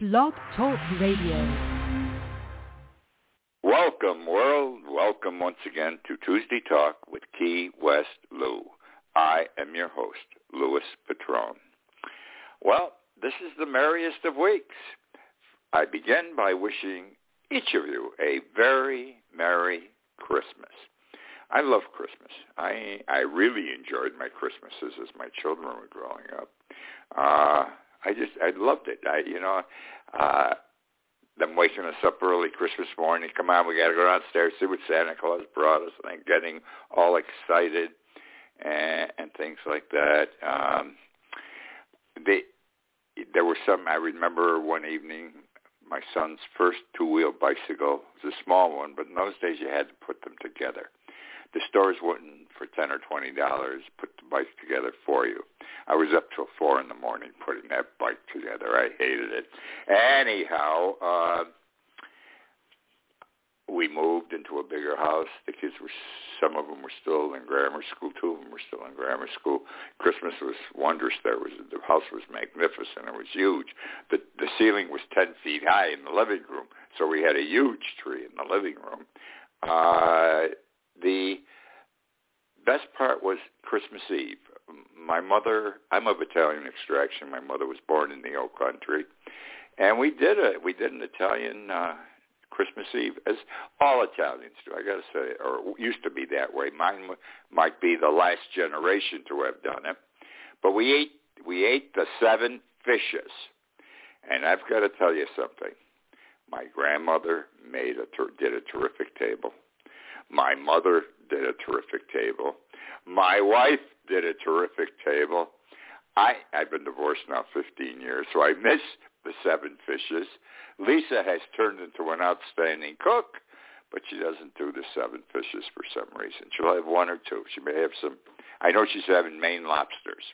Blog Talk Radio. Welcome, world. Welcome once again to Tuesday Talk with Key West Lou. I am your host, Louis Patron. Well, this is the merriest of weeks. I begin by wishing each of you a very Merry Christmas. I love Christmas. I I really enjoyed my Christmases as my children were growing up. Uh, I just I loved it. I you know, uh, them waking us up early Christmas morning. Come on, we got to go downstairs see what Santa Claus brought us, and getting all excited and, and things like that. Um, they there were some I remember one evening my son's first two-wheel bicycle. It was a small one, but in those days you had to put them together. The stores wouldn't, for ten or twenty dollars, put the bike together for you. I was up till four in the morning putting that bike together. I hated it. Anyhow, uh, we moved into a bigger house. The kids were, some of them were still in grammar school. Two of them were still in grammar school. Christmas was wondrous. There was the house was magnificent. It was huge. The the ceiling was ten feet high in the living room, so we had a huge tree in the living room. Uh, the best part was Christmas Eve. My mother, I'm of Italian extraction. My mother was born in the Old Country, and we did a we did an Italian. Uh, Christmas Eve, as all Italians do. I got to say, or used to be that way. Mine might be the last generation to have done it, but we ate we ate the seven fishes, and I've got to tell you something. My grandmother made a ter- did a terrific table. My mother did a terrific table. My wife did a terrific table. I I've been divorced now 15 years, so I miss the seven fishes. Lisa has turned into an outstanding cook, but she doesn't do the seven fishes for some reason. She'll have one or two. She may have some. I know she's having Maine lobsters,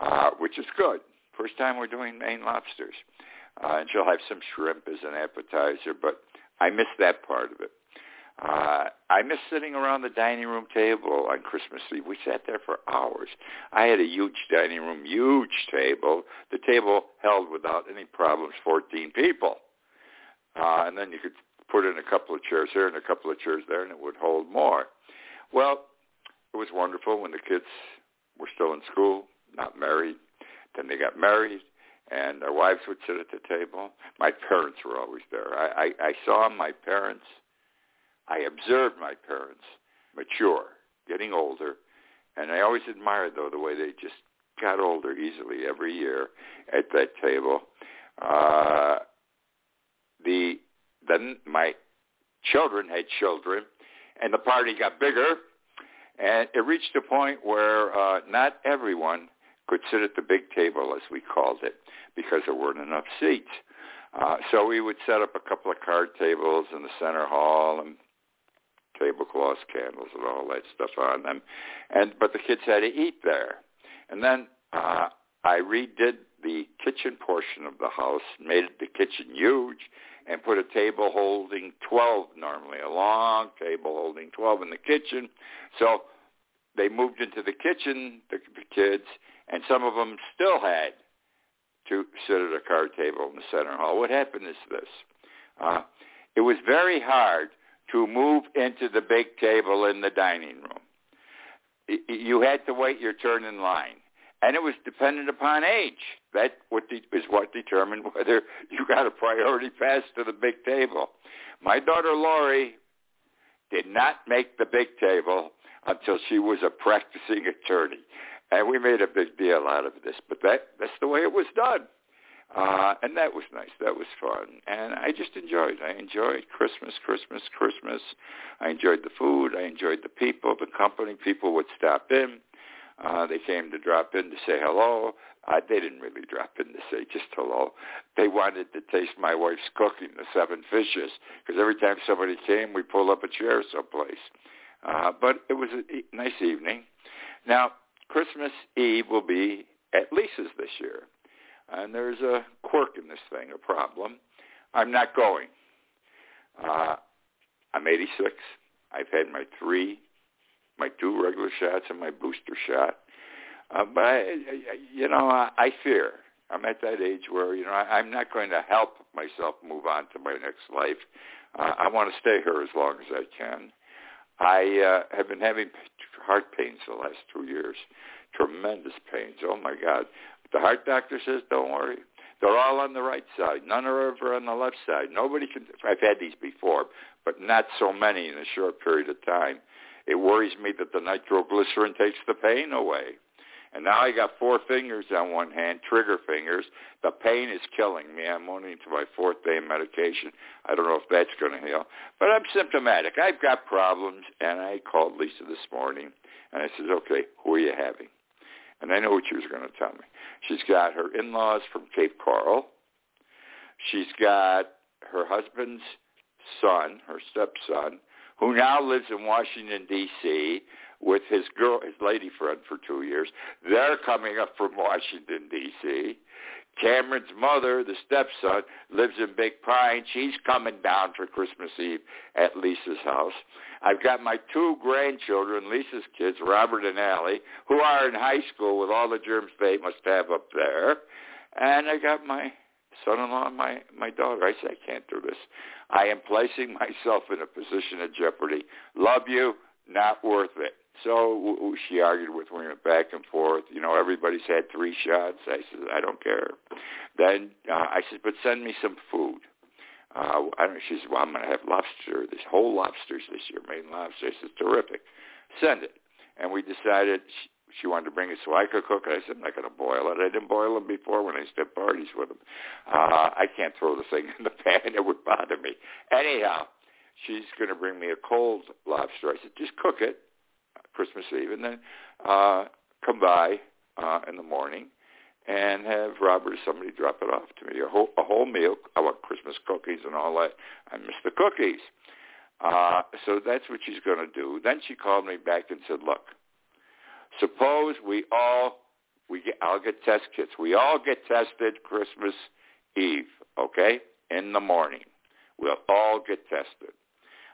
uh, which is good. First time we're doing Maine lobsters, uh, and she'll have some shrimp as an appetizer. But I miss that part of it. Uh, I miss sitting around the dining room table on Christmas Eve. We sat there for hours. I had a huge dining room, huge table. The table held without any problems 14 people. Uh, and then you could put in a couple of chairs here and a couple of chairs there, and it would hold more. Well, it was wonderful when the kids were still in school, not married. Then they got married, and their wives would sit at the table. My parents were always there. I, I, I saw my parents – I observed my parents mature, getting older, and I always admired though the way they just got older easily every year at that table. Uh, the then my children had children, and the party got bigger, and it reached a point where uh, not everyone could sit at the big table, as we called it, because there weren't enough seats. Uh, so we would set up a couple of card tables in the center hall and tablecloths, candles, and all that stuff on them. And but the kids had to eat there. And then uh, I redid the kitchen portion of the house, made the kitchen huge, and put a table holding 12 normally, a long table holding 12 in the kitchen. So they moved into the kitchen, the, the kids, and some of them still had to sit at a card table in the center hall. What happened is this. Uh, it was very hard to move into the big table in the dining room. You had to wait your turn in line. And it was dependent upon age. That is what determined whether you got a priority pass to the big table. My daughter Lori did not make the big table until she was a practicing attorney. And we made a big deal out of this, but that that's the way it was done. Uh, and that was nice. That was fun. And I just enjoyed. I enjoyed Christmas, Christmas, Christmas. I enjoyed the food. I enjoyed the people, the company. People would stop in. Uh, they came to drop in to say hello. Uh, they didn't really drop in to say just hello. They wanted to taste my wife's cooking, the seven fishes, because every time somebody came, we pulled up a chair someplace. Uh, but it was a nice evening. Now, Christmas Eve will be at Lisa's this year. And there's a quirk in this thing, a problem. I'm not going. Uh, I'm 86. I've had my three, my two regular shots and my booster shot. Uh, but I, I, you know, I, I fear. I'm at that age where you know I, I'm not going to help myself move on to my next life. Uh, I want to stay here as long as I can. I uh, have been having heart pains the last two years, tremendous pains. Oh my God! The heart doctor says, "Don't worry, they're all on the right side. None are ever on the left side. Nobody can. I've had these before, but not so many in a short period of time. It worries me that the nitroglycerin takes the pain away. And now I got four fingers on one hand, trigger fingers. The pain is killing me. I'm only into my fourth day of medication. I don't know if that's going to heal. But I'm symptomatic. I've got problems. And I called Lisa this morning, and I said, okay, who are you having? And I know what she was going to tell me. She's got her in-laws from Cape Coral. She's got her husband's son, her stepson, who now lives in Washington, D.C., with his girl, his lady friend for two years. They're coming up from Washington, D.C. Cameron's mother, the stepson, lives in Big Pine. She's coming down for Christmas Eve at Lisa's house. I've got my two grandchildren, Lisa's kids, Robert and Allie, who are in high school with all the germs they must have up there. And I got my son-in-law and my, my daughter. I said, I can't do this. I am placing myself in a position of jeopardy. Love you, not worth it. So she argued with me, back and forth. You know, everybody's had three shots. I said, I don't care. Then uh, I said, but send me some food. Uh, I don't. She said, well, I'm going to have lobster, this whole lobsters this year, Maine lobster. I said, terrific. Send it. And we decided she, she wanted to bring it so I could cook it. I said, I'm not going to boil it. I didn't boil them before when I used to have parties with them. Uh, I can't throw the thing in the pan. It would bother me. Anyhow, she's going to bring me a cold lobster. I said, just cook it Christmas Eve, and then uh, come by uh, in the morning and have Robert or somebody drop it off to me. A whole, a whole meal. I want Christmas cookies and all that. I miss the cookies. Uh, so that's what she's going to do. Then she called me back and said, look, suppose we all, we get, I'll get test kits. We all get tested Christmas Eve, okay, in the morning. We'll all get tested.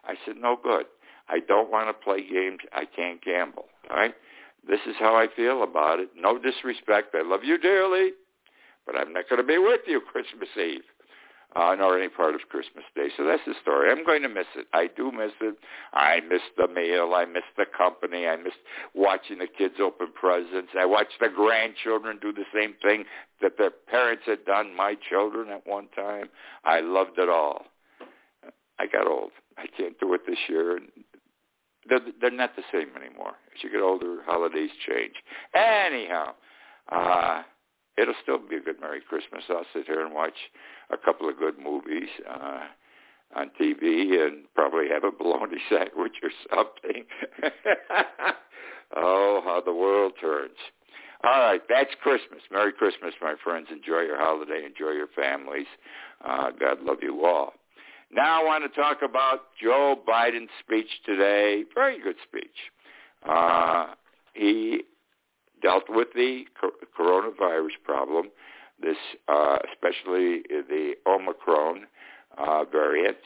I said, no good. I don't want to play games. I can't gamble. All right? This is how I feel about it. No disrespect. I love you dearly, but I'm not going to be with you Christmas Eve uh, nor any part of Christmas Day. So that's the story. I'm going to miss it. I do miss it. I miss the meal. I miss the company. I miss watching the kids open presents. I watch the grandchildren do the same thing that their parents had done, my children at one time. I loved it all. I got old. I can't do it this year they're, they're not the same anymore. As you get older, holidays change. Anyhow, uh, it'll still be a good Merry Christmas. I'll sit here and watch a couple of good movies uh, on TV and probably have a bologna sandwich or something. oh, how the world turns. All right, that's Christmas. Merry Christmas, my friends. Enjoy your holiday. Enjoy your families. Uh, God love you all. Now I want to talk about Joe Biden's speech today. Very good speech. Uh, he dealt with the coronavirus problem, this uh, especially the Omicron uh, variant,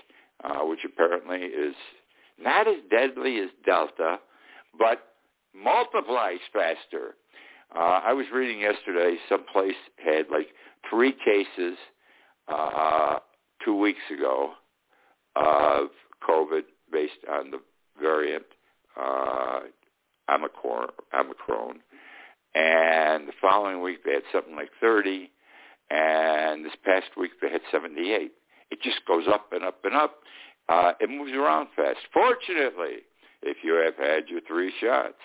uh, which apparently is not as deadly as Delta, but multiplies faster. Uh, I was reading yesterday, some place had like three cases uh, two weeks ago of COVID based on the variant uh, Omicron, Omicron. And the following week they had something like 30, and this past week they had 78. It just goes up and up and up. Uh, it moves around fast. Fortunately, if you have had your three shots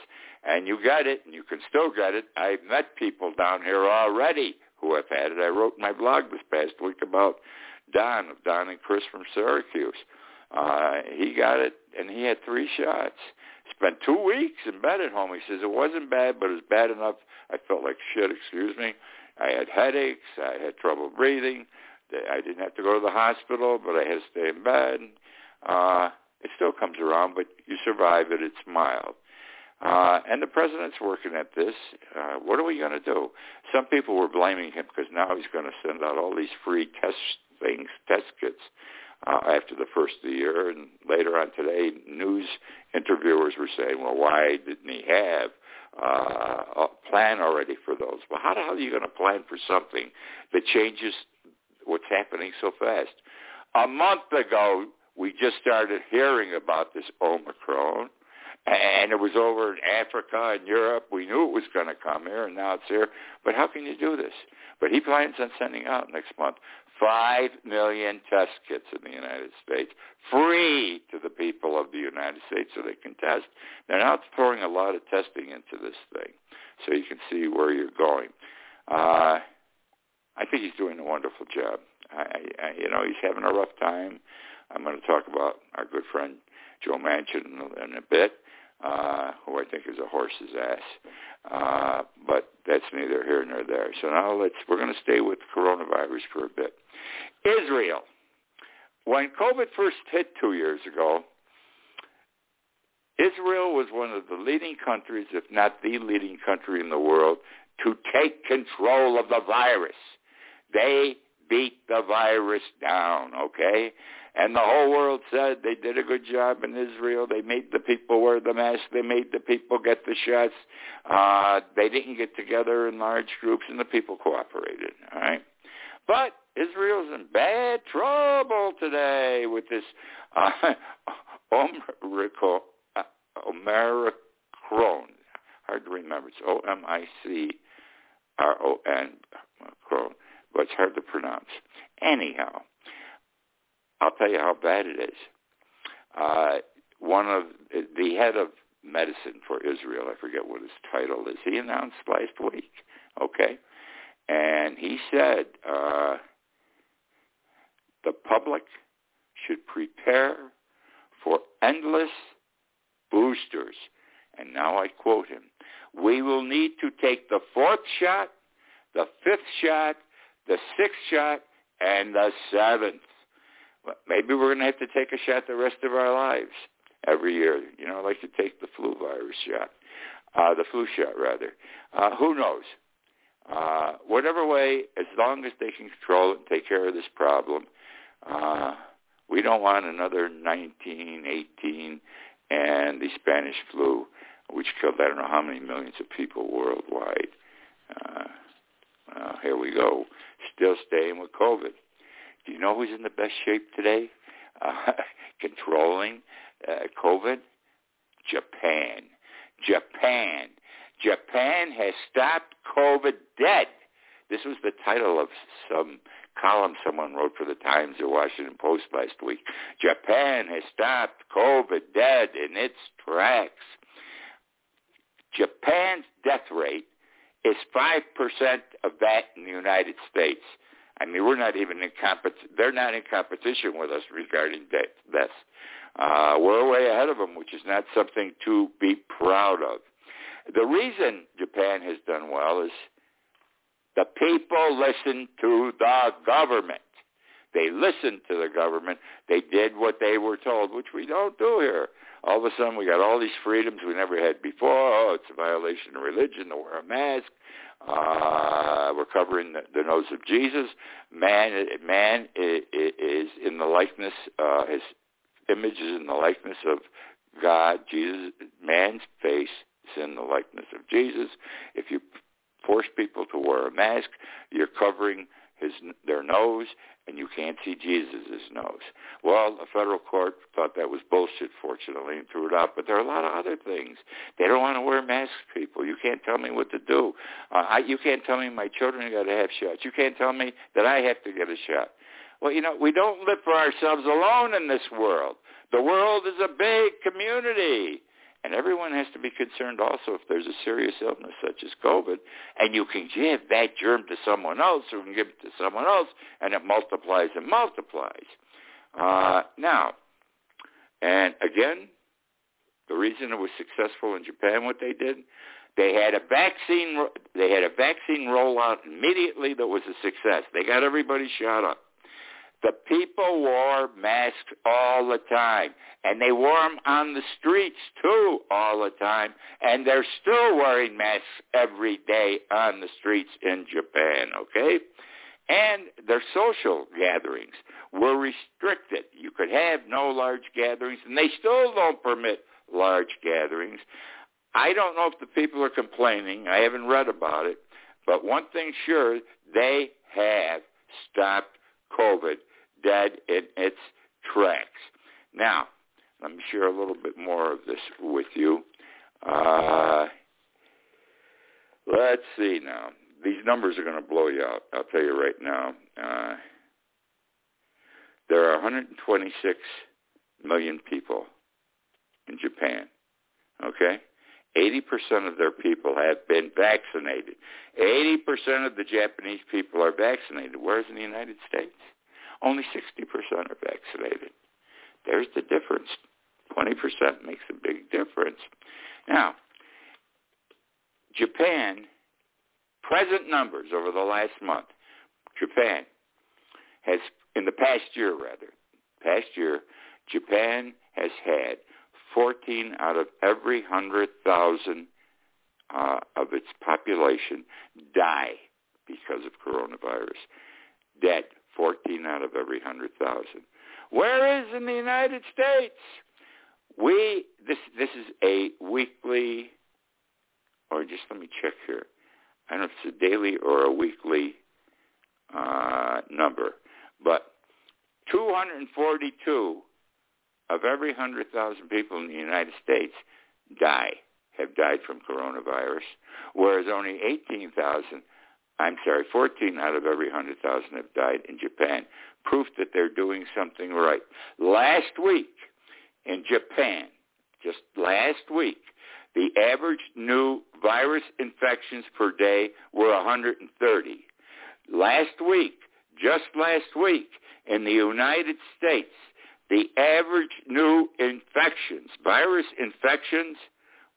and you got it, and you can still get it, I've met people down here already who have had it. I wrote my blog this past week about Don, Don and Chris from Syracuse. Uh, he got it, and he had three shots. spent two weeks in bed at home. He says it wasn't bad, but it was bad enough. I felt like shit. Excuse me. I had headaches. I had trouble breathing. I didn't have to go to the hospital, but I had to stay in bed. Uh, it still comes around, but you survive it. It's mild. Uh, and the president's working at this. Uh, what are we going to do? Some people were blaming him because now he's going to send out all these free test things, test kits, uh, after the first of the year. And later on today, news interviewers were saying, well, why didn't he have uh, a plan already for those? Well, how the hell are you going to plan for something that changes what's happening so fast? A month ago, we just started hearing about this Omicron and it was over in Africa and Europe. We knew it was going to come here, and now it's here. But how can you do this? But he plans on sending out next month five million test kits in the United States, free to the people of the United States so they can test. They're now throwing a lot of testing into this thing, so you can see where you're going. Uh, I think he's doing a wonderful job. I, I, you know, he's having a rough time. I'm going to talk about our good friend Joe Manchin in, in a bit uh, who I think is a horse's ass. Uh, but that's neither here nor there. So now let's we're going to stay with coronavirus for a bit. Israel. When COVID first hit two years ago, Israel was one of the leading countries, if not the leading country in the world, to take control of the virus. They beat the virus down, okay? And the whole world said they did a good job in Israel. They made the people wear the mask. They made the people get the shots. Uh, they didn't get together in large groups, and the people cooperated. All right, but Israel's in bad trouble today with this uh, Omicron. Uh, Omicron. Hard to remember. It's O-M-I-C-R-O-N. But it's hard to pronounce. Anyhow, I'll tell you how bad it is. Uh, one of the head of medicine for Israel, I forget what his title is, he announced last week, okay? And he said uh, the public should prepare for endless boosters. And now I quote him, we will need to take the fourth shot, the fifth shot, the sixth shot, and the seventh maybe we're going to have to take a shot the rest of our lives every year. You know, like to take the flu virus shot, uh, the flu shot rather. Uh, who knows? Uh, whatever way, as long as they can control it and take care of this problem, uh, we don't want another 1918 and the Spanish flu, which killed I don't know how many millions of people worldwide. Uh, uh, here we go, still staying with COVID. Do you know who's in the best shape today? Uh, controlling uh, COVID? Japan. Japan. Japan has stopped COVID dead. This was the title of some column someone wrote for the Times or Washington Post last week. Japan has stopped COVID dead in its tracks. Japan's death rate is 5% of that in the United States. I mean, we're not even in competition. They're not in competition with us regarding deaths. Uh, we're way ahead of them, which is not something to be proud of. The reason Japan has done well is the people listen to the government. They listened to the government. They did what they were told, which we don't do here. All of a sudden, we got all these freedoms we never had before. Oh, it's a violation of religion to wear a mask. Uh, we're covering the, the nose of Jesus. Man, man is in the likeness. Uh, his image is in the likeness of God. Jesus, man's face is in the likeness of Jesus. If you force people to wear a mask, you're covering his their nose, and you can't see Jesus' nose. Well, the federal court thought that was bullshit, fortunately, and threw it out. But there are a lot of other things. They don't want to wear masks, people. You can't tell me what to do. Uh, I, you can't tell me my children got to have shots. You can't tell me that I have to get a shot. Well, you know, we don't live for ourselves alone in this world. The world is a big community. And everyone has to be concerned also if there's a serious illness such as COVID, and you can give that germ to someone else who can give it to someone else, and it multiplies and multiplies. Uh, now, and again, the reason it was successful in Japan, what they did, they had a vaccine. They had a vaccine rollout immediately that was a success. They got everybody shot up. The people wore masks all the time, and they wore them on the streets too all the time, and they're still wearing masks every day on the streets in Japan. Okay, and their social gatherings were restricted. You could have no large gatherings, and they still don't permit large gatherings. I don't know if the people are complaining. I haven't read about it. But one thing sure, they have stopped COVID dead in its tracks. Now, let me share a little bit more of this with you. Uh, let's see now. These numbers are going to blow you out. I'll tell you right now. Uh, there are 126 million people in Japan. Okay? 80% of their people have been vaccinated. 80% of the Japanese people are vaccinated, whereas in the United States, only 60% are vaccinated. There's the difference. 20% makes a big difference. Now, Japan, present numbers over the last month, Japan has, in the past year rather, past year, Japan has had 14 out of every 100,000 uh, of its population die because of coronavirus. Dead, 14 out of every 100,000. Whereas in the United States, we this this is a weekly, or just let me check here. I don't know if it's a daily or a weekly uh, number, but 242 of every 100,000 people in the United States die, have died from coronavirus, whereas only 18,000, I'm sorry, 14 out of every 100,000 have died in Japan. Proof that they're doing something right. Last week in Japan, just last week, the average new virus infections per day were 130. Last week, just last week, in the United States, the average new infections, virus infections,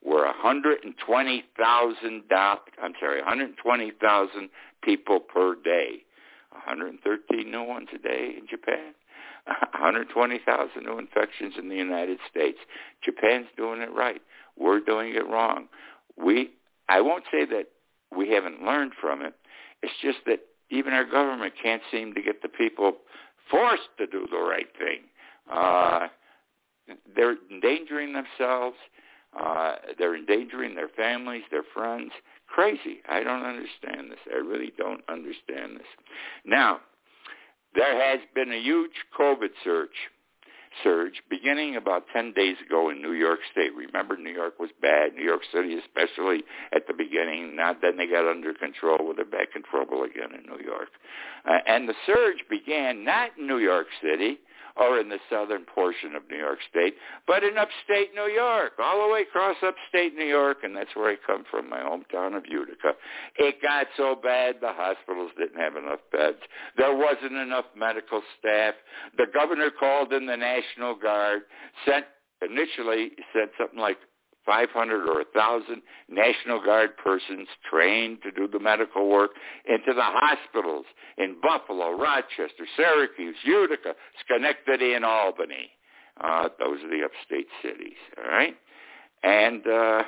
were 120,000. I'm sorry, 120,000 people per day. 113 new ones a day in Japan. 120,000 new infections in the United States. Japan's doing it right. We're doing it wrong. We, I won't say that we haven't learned from it. It's just that even our government can't seem to get the people forced to do the right thing. Uh, they're endangering themselves. Uh, they're endangering their families, their friends. Crazy. I don't understand this. I really don't understand this. Now, there has been a huge COVID surge surge beginning about 10 days ago in New York State. Remember, New York was bad, New York City especially at the beginning. Not then they got under control. Well, they're back in trouble again in New York. Uh, and the surge began not in New York City, or in the southern portion of New York State, but in upstate New York, all the way across upstate New York, and that's where I come from, my hometown of Utica. It got so bad the hospitals didn't have enough beds. There wasn't enough medical staff. The governor called in the National Guard, sent initially sent something like 500 or 1,000 National Guard persons trained to do the medical work into the hospitals in Buffalo, Rochester, Syracuse, Utica, Schenectady, and Albany. Uh, those are the upstate cities, all right? And uh,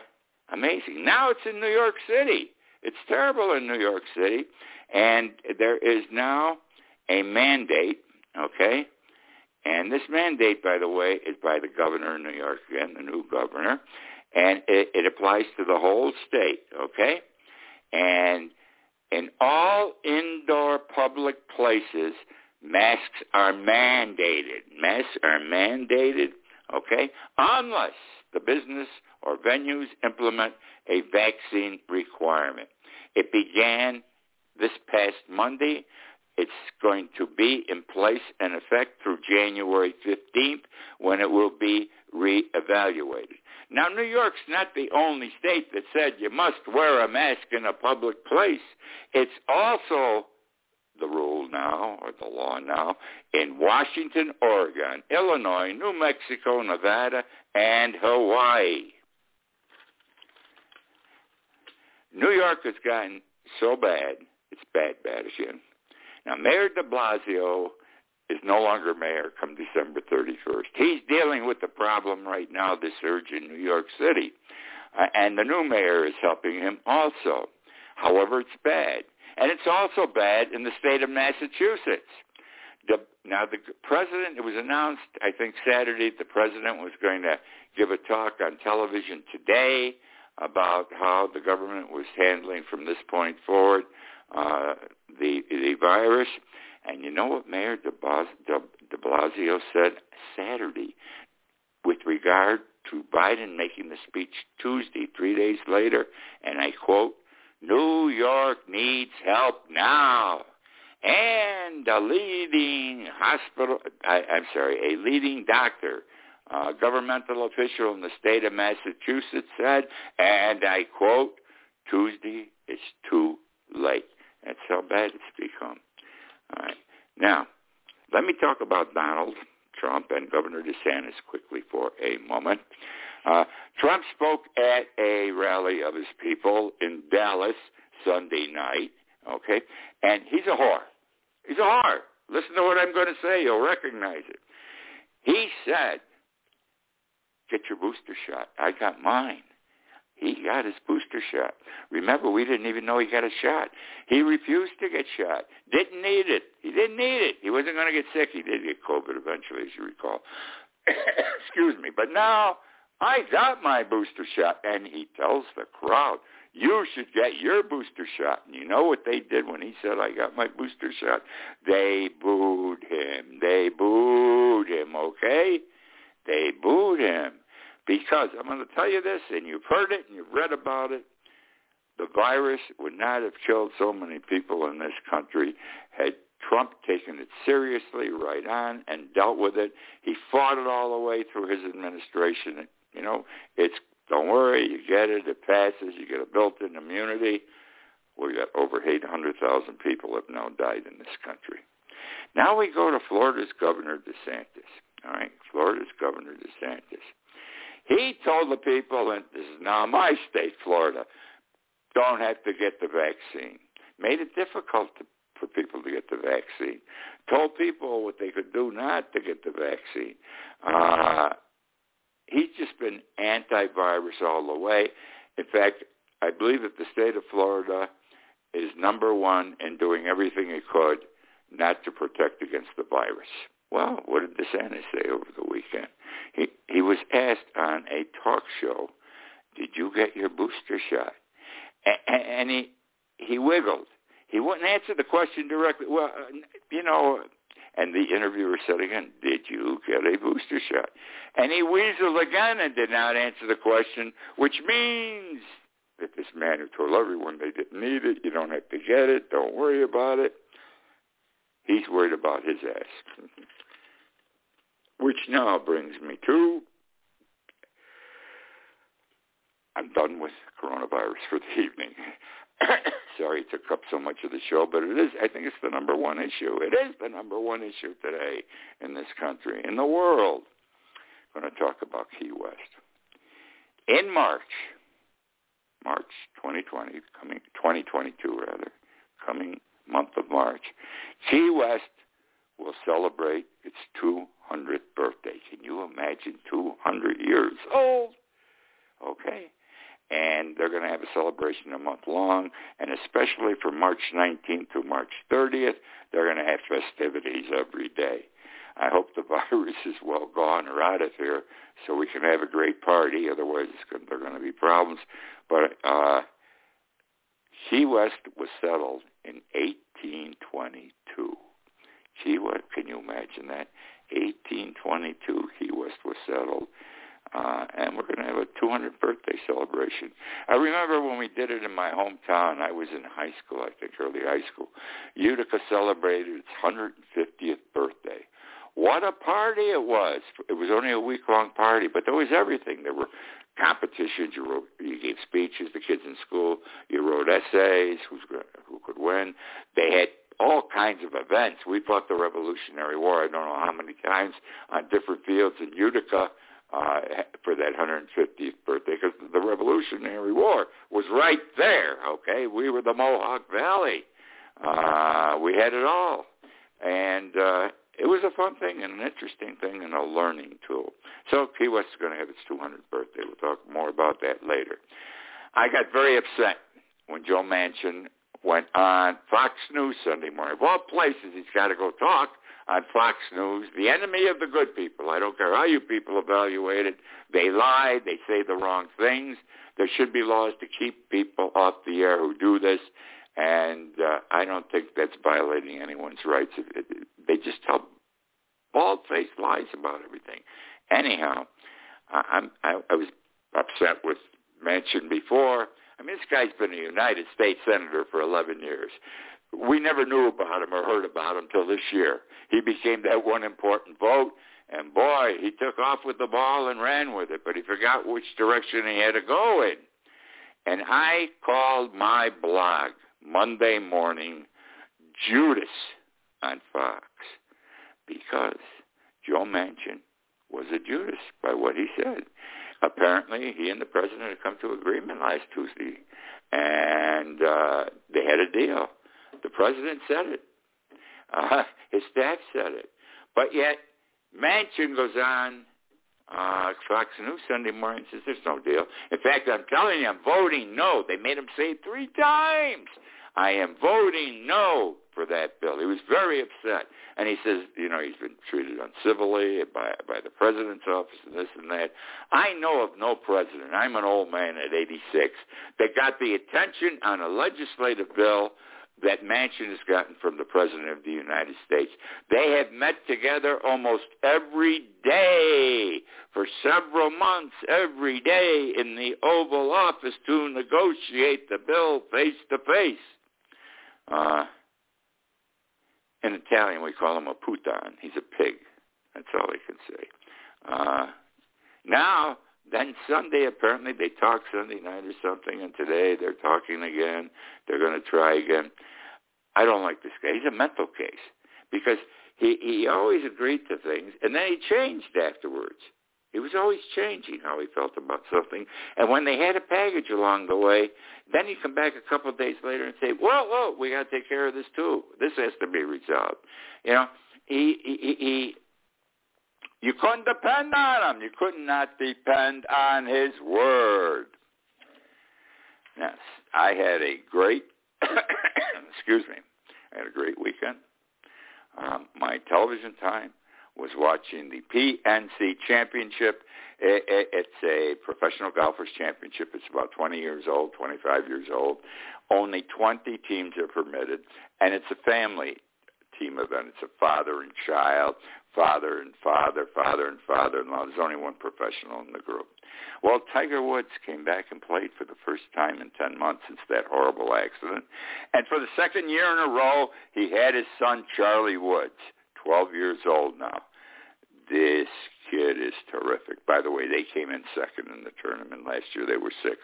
amazing. Now it's in New York City. It's terrible in New York City. And there is now a mandate, okay? And this mandate, by the way, is by the governor of New York again, the new governor and it, it applies to the whole state, okay? And in all indoor public places, masks are mandated. Masks are mandated, okay, unless the business or venues implement a vaccine requirement. It began this past Monday. It's going to be in place and effect through January 15th when it will be reevaluated. Now, New York's not the only state that said you must wear a mask in a public place. It's also the rule now, or the law now, in Washington, Oregon, Illinois, New Mexico, Nevada, and Hawaii. New York has gotten so bad, it's bad, bad again. Now, Mayor de Blasio is no longer mayor come December 31st. He's dealing with the problem right now, the surge in New York City. Uh, and the new mayor is helping him also. However, it's bad. And it's also bad in the state of Massachusetts. The, now, the president, it was announced, I think Saturday, the president was going to give a talk on television today about how the government was handling from this point forward uh, the, the virus. And you know what Mayor de, Blas, de, de Blasio said Saturday with regard to Biden making the speech Tuesday, three days later, and I quote, New York needs help now. And a leading hospital, I, I'm sorry, a leading doctor, governmental official in the state of Massachusetts said, and I quote, Tuesday is too late. That's how bad it's become. All right. Now, let me talk about Donald Trump and Governor DeSantis quickly for a moment. Uh, Trump spoke at a rally of his people in Dallas Sunday night, okay? And he's a whore. He's a whore. Listen to what I'm going to say. You'll recognize it. He said, get your booster shot. I got mine. He got his booster shot. Remember, we didn't even know he got a shot. He refused to get shot. Didn't need it. He didn't need it. He wasn't going to get sick. He did get COVID eventually, as you recall. Excuse me. But now I got my booster shot, and he tells the crowd, you should get your booster shot. And you know what they did when he said, I got my booster shot? They booed him. They booed him, okay? They booed him. Because I'm going to tell you this, and you've heard it and you've read about it, the virus would not have killed so many people in this country had Trump taken it seriously right on and dealt with it. He fought it all the way through his administration. You know, it's don't worry, you get it, it passes, you get a built-in immunity. We've got over 800,000 people have now died in this country. Now we go to Florida's Governor DeSantis. All right, Florida's Governor DeSantis. He told the people, and this is now my state, Florida, don't have to get the vaccine. Made it difficult to, for people to get the vaccine. Told people what they could do not to get the vaccine. Uh, he's just been antivirus all the way. In fact, I believe that the state of Florida is number one in doing everything it could not to protect against the virus. Well, what did DeSantis say over the weekend? He he was asked on a talk show, "Did you get your booster shot?" And, and he he wiggled. He wouldn't answer the question directly. Well, you know, and the interviewer said again, "Did you get a booster shot?" And he weaseled again and did not answer the question, which means that this man who told everyone they didn't need it, you don't have to get it, don't worry about it. He's worried about his ass. Which now brings me to, I'm done with coronavirus for the evening. Sorry it took up so much of the show, but it is, I think it's the number one issue. It is the number one issue today in this country, in the world. I'm going to talk about Key West. In March, March 2020, coming 2022 rather, coming month of March, Key West will celebrate its 200th birthday. Can you imagine 200 years old? Okay. And they're going to have a celebration a month long, and especially from March 19th to March 30th, they're going to have festivities every day. I hope the virus is well gone or out of here so we can have a great party. Otherwise, it's there are going to be problems. But uh, Key West was settled in 1822. Key West, can you imagine that? 1822, Key West was settled. Uh, and we're going to have a 200th birthday celebration. I remember when we did it in my hometown. I was in high school, I think, early high school. Utica celebrated its 150th birthday. What a party it was! It was only a week-long party, but there was everything. There were competitions. You wrote, you gave speeches. The kids in school. You wrote essays. Who's who could win? They had all kinds of events. We fought the Revolutionary War. I don't know how many times on different fields in Utica uh, for that 150th birthday because the Revolutionary War was right there. Okay, we were the Mohawk Valley. Uh, we had it all, and uh, it was a fun thing and an interesting thing and a learning tool. So Key West is going to have its 200th birthday. We'll talk more about that later. I got very upset when Joe Manchin went on Fox News Sunday morning. Of all places, he's got to go talk on Fox News, the enemy of the good people. I don't care how you people evaluate it. They lie. They say the wrong things. There should be laws to keep people off the air who do this. And uh, I don't think that's violating anyone's rights. They just tell bald-faced lies about everything. Anyhow, I, I'm, I, I was upset with Manchin before. I mean, this guy's been a United States Senator for 11 years. We never knew about him or heard about him until this year. He became that one important vote, and boy, he took off with the ball and ran with it, but he forgot which direction he had to go in. And I called my blog Monday morning Judas on Fox because Joe Manchin was a Judas by what he said. Apparently, he and the president had come to agreement last Tuesday, and uh, they had a deal. The president said it. Uh, his staff said it. But yet, Manchin goes on uh, Fox News Sunday morning and says, there's no deal. In fact, I'm telling you, I'm voting no. They made him say it three times. I am voting no for that bill. He was very upset. And he says, you know, he's been treated uncivilly by, by the president's office and this and that. I know of no president, I'm an old man at 86, that got the attention on a legislative bill that Manchin has gotten from the President of the United States. They have met together almost every day for several months, every day in the Oval Office to negotiate the bill face to face. Uh, in Italian, we call him a putan. He's a pig. That's all I can say. Uh, now, then Sunday, apparently they talked Sunday night or something, and today they're talking again. They're going to try again. I don't like this guy. He's a mental case because he he always agreed to things, and then he changed afterwards. He was always changing how he felt about something. And when they had a package along the way, then he'd come back a couple of days later and say, whoa, whoa, we got to take care of this too. This has to be resolved. You know, he, he, he, you couldn't depend on him. You could not depend on his word. Yes, I had a great, excuse me, I had a great weekend. Um, my television time was watching the PNC Championship. It's a professional golfers championship. It's about 20 years old, 25 years old. Only 20 teams are permitted, and it's a family team event. It's a father and child, father and father, father and father-in-law. There's only one professional in the group. Well, Tiger Woods came back and played for the first time in 10 months since that horrible accident. And for the second year in a row, he had his son, Charlie Woods. 12 years old now. This kid is terrific. By the way, they came in second in the tournament last year. They were six.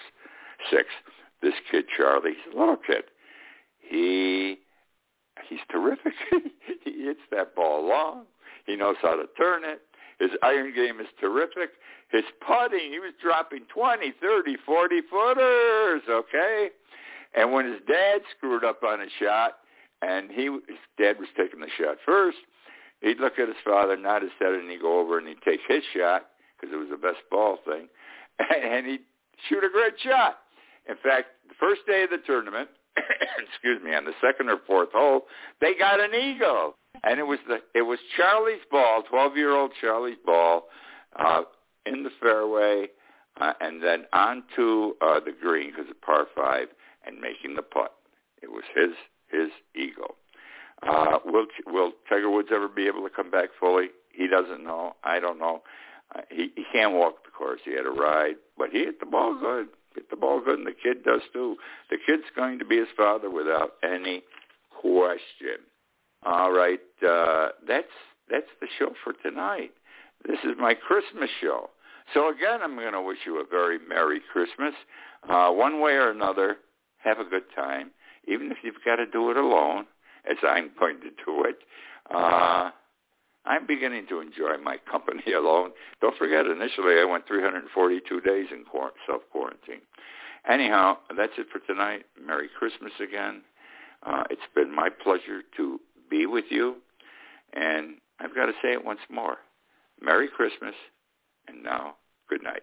Six. This kid, Charlie, he's a little kid. He he's terrific. he hits that ball long. He knows how to turn it. His iron game is terrific. His putting, he was dropping 20, 30, 40 footers, okay? And when his dad screwed up on a shot, and he his dad was taking the shot first, he'd look at his father, nod his head, and he'd go over and he'd take his shot because it was the best ball thing, and he'd shoot a great shot. In fact, the first day of the tournament, excuse me, on the second or fourth hole, they got an eagle, and it was the it was Charlie's ball, twelve year old Charlie's ball, uh, in the fairway, uh, and then onto uh, the green because of par five, and making the putt. It was his his eagle. Uh, will will Tiger Woods ever be able to come back fully? He doesn't know. I don't know. Uh, he he can't walk the course. He had a ride, but he hit the ball good. Hit the ball good, and the kid does too. The kid's going to be his father without any question. All right, uh, that's that's the show for tonight. This is my Christmas show. So again, I'm going to wish you a very Merry Christmas. Uh, one way or another, have a good time. Even if you've got to do it alone, as I'm going to it. Uh, I'm beginning to enjoy my company alone. Don't forget, initially I went 342 days in self-quarantine. Anyhow, that's it for tonight. Merry Christmas again. Uh, it's been my pleasure to be with you. And I've got to say it once more. Merry Christmas, and now, good night.